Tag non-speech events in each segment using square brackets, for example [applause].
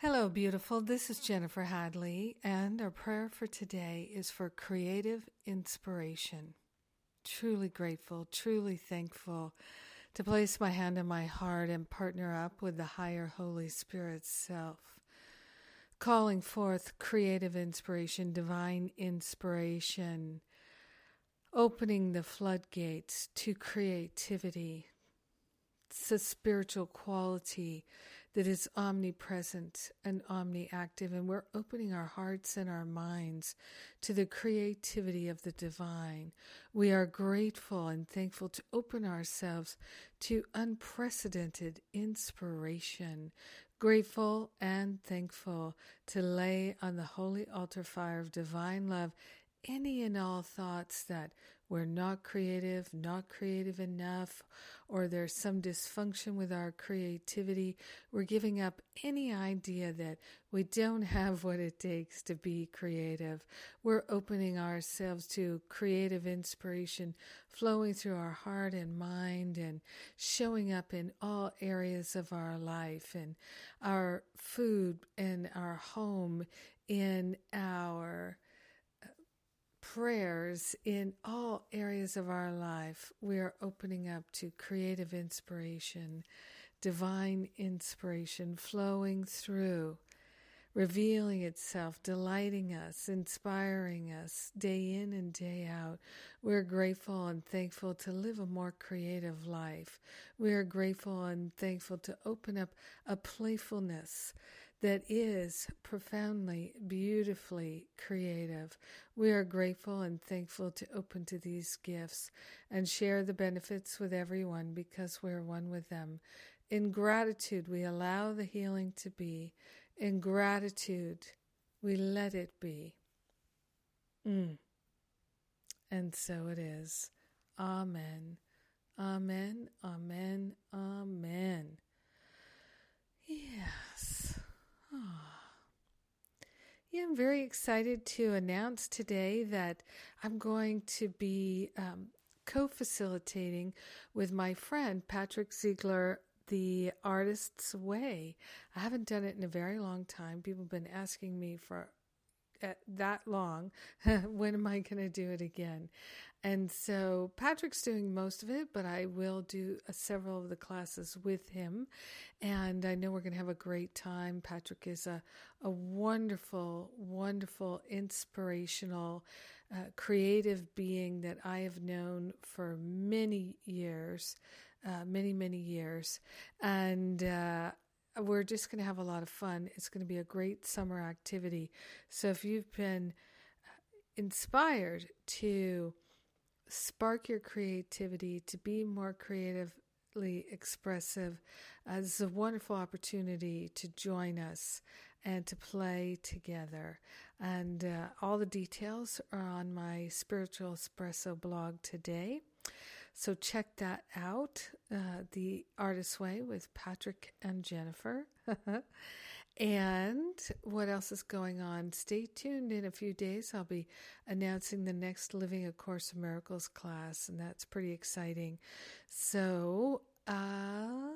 Hello, beautiful. This is Jennifer Hadley, and our prayer for today is for creative inspiration. Truly grateful, truly thankful to place my hand on my heart and partner up with the higher Holy Spirit self, calling forth creative inspiration, divine inspiration, opening the floodgates to creativity. A spiritual quality that is omnipresent and omniactive, and we're opening our hearts and our minds to the creativity of the divine. We are grateful and thankful to open ourselves to unprecedented inspiration. Grateful and thankful to lay on the holy altar fire of divine love any and all thoughts that we're not creative, not creative enough, or there's some dysfunction with our creativity. We're giving up any idea that we don't have what it takes to be creative. We're opening ourselves to creative inspiration flowing through our heart and mind and showing up in all areas of our life, and our food, and our home, in our prayers in all areas of our life, we are opening up to creative inspiration, divine inspiration flowing through, revealing itself, delighting us, inspiring us day in and day out. We're grateful and thankful to live a more creative life. We are grateful and thankful to open up a playfulness that is profoundly, beautifully creative. We are grateful and thankful to open to these gifts and share the benefits with everyone because we're one with them. In gratitude, we allow the healing to be. In gratitude, we let it be. Mm. And so it is. Amen. Amen. Amen. Amen. Very excited to announce today that I'm going to be um, co facilitating with my friend Patrick Ziegler the Artist's Way. I haven't done it in a very long time. People have been asking me for that long. [laughs] when am I going to do it again? And so Patrick's doing most of it, but I will do uh, several of the classes with him. And I know we're going to have a great time. Patrick is a, a wonderful, wonderful, inspirational, uh, creative being that I have known for many years, uh, many, many years. And, uh, we're just going to have a lot of fun. It's going to be a great summer activity. So if you've been uh, inspired to spark your creativity, to be more creatively expressive, uh, this is a wonderful opportunity to join us and to play together. And uh, all the details are on my Spiritual Espresso blog today. So check that out, uh, The Artist's Way with Patrick and Jennifer. [laughs] and what else is going on? Stay tuned. In a few days, I'll be announcing the next Living A Course of Miracles class, and that's pretty exciting. So uh,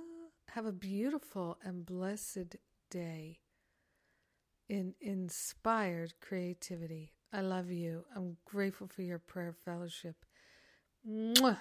have a beautiful and blessed day in inspired creativity. I love you. I'm grateful for your prayer fellowship. Mwah.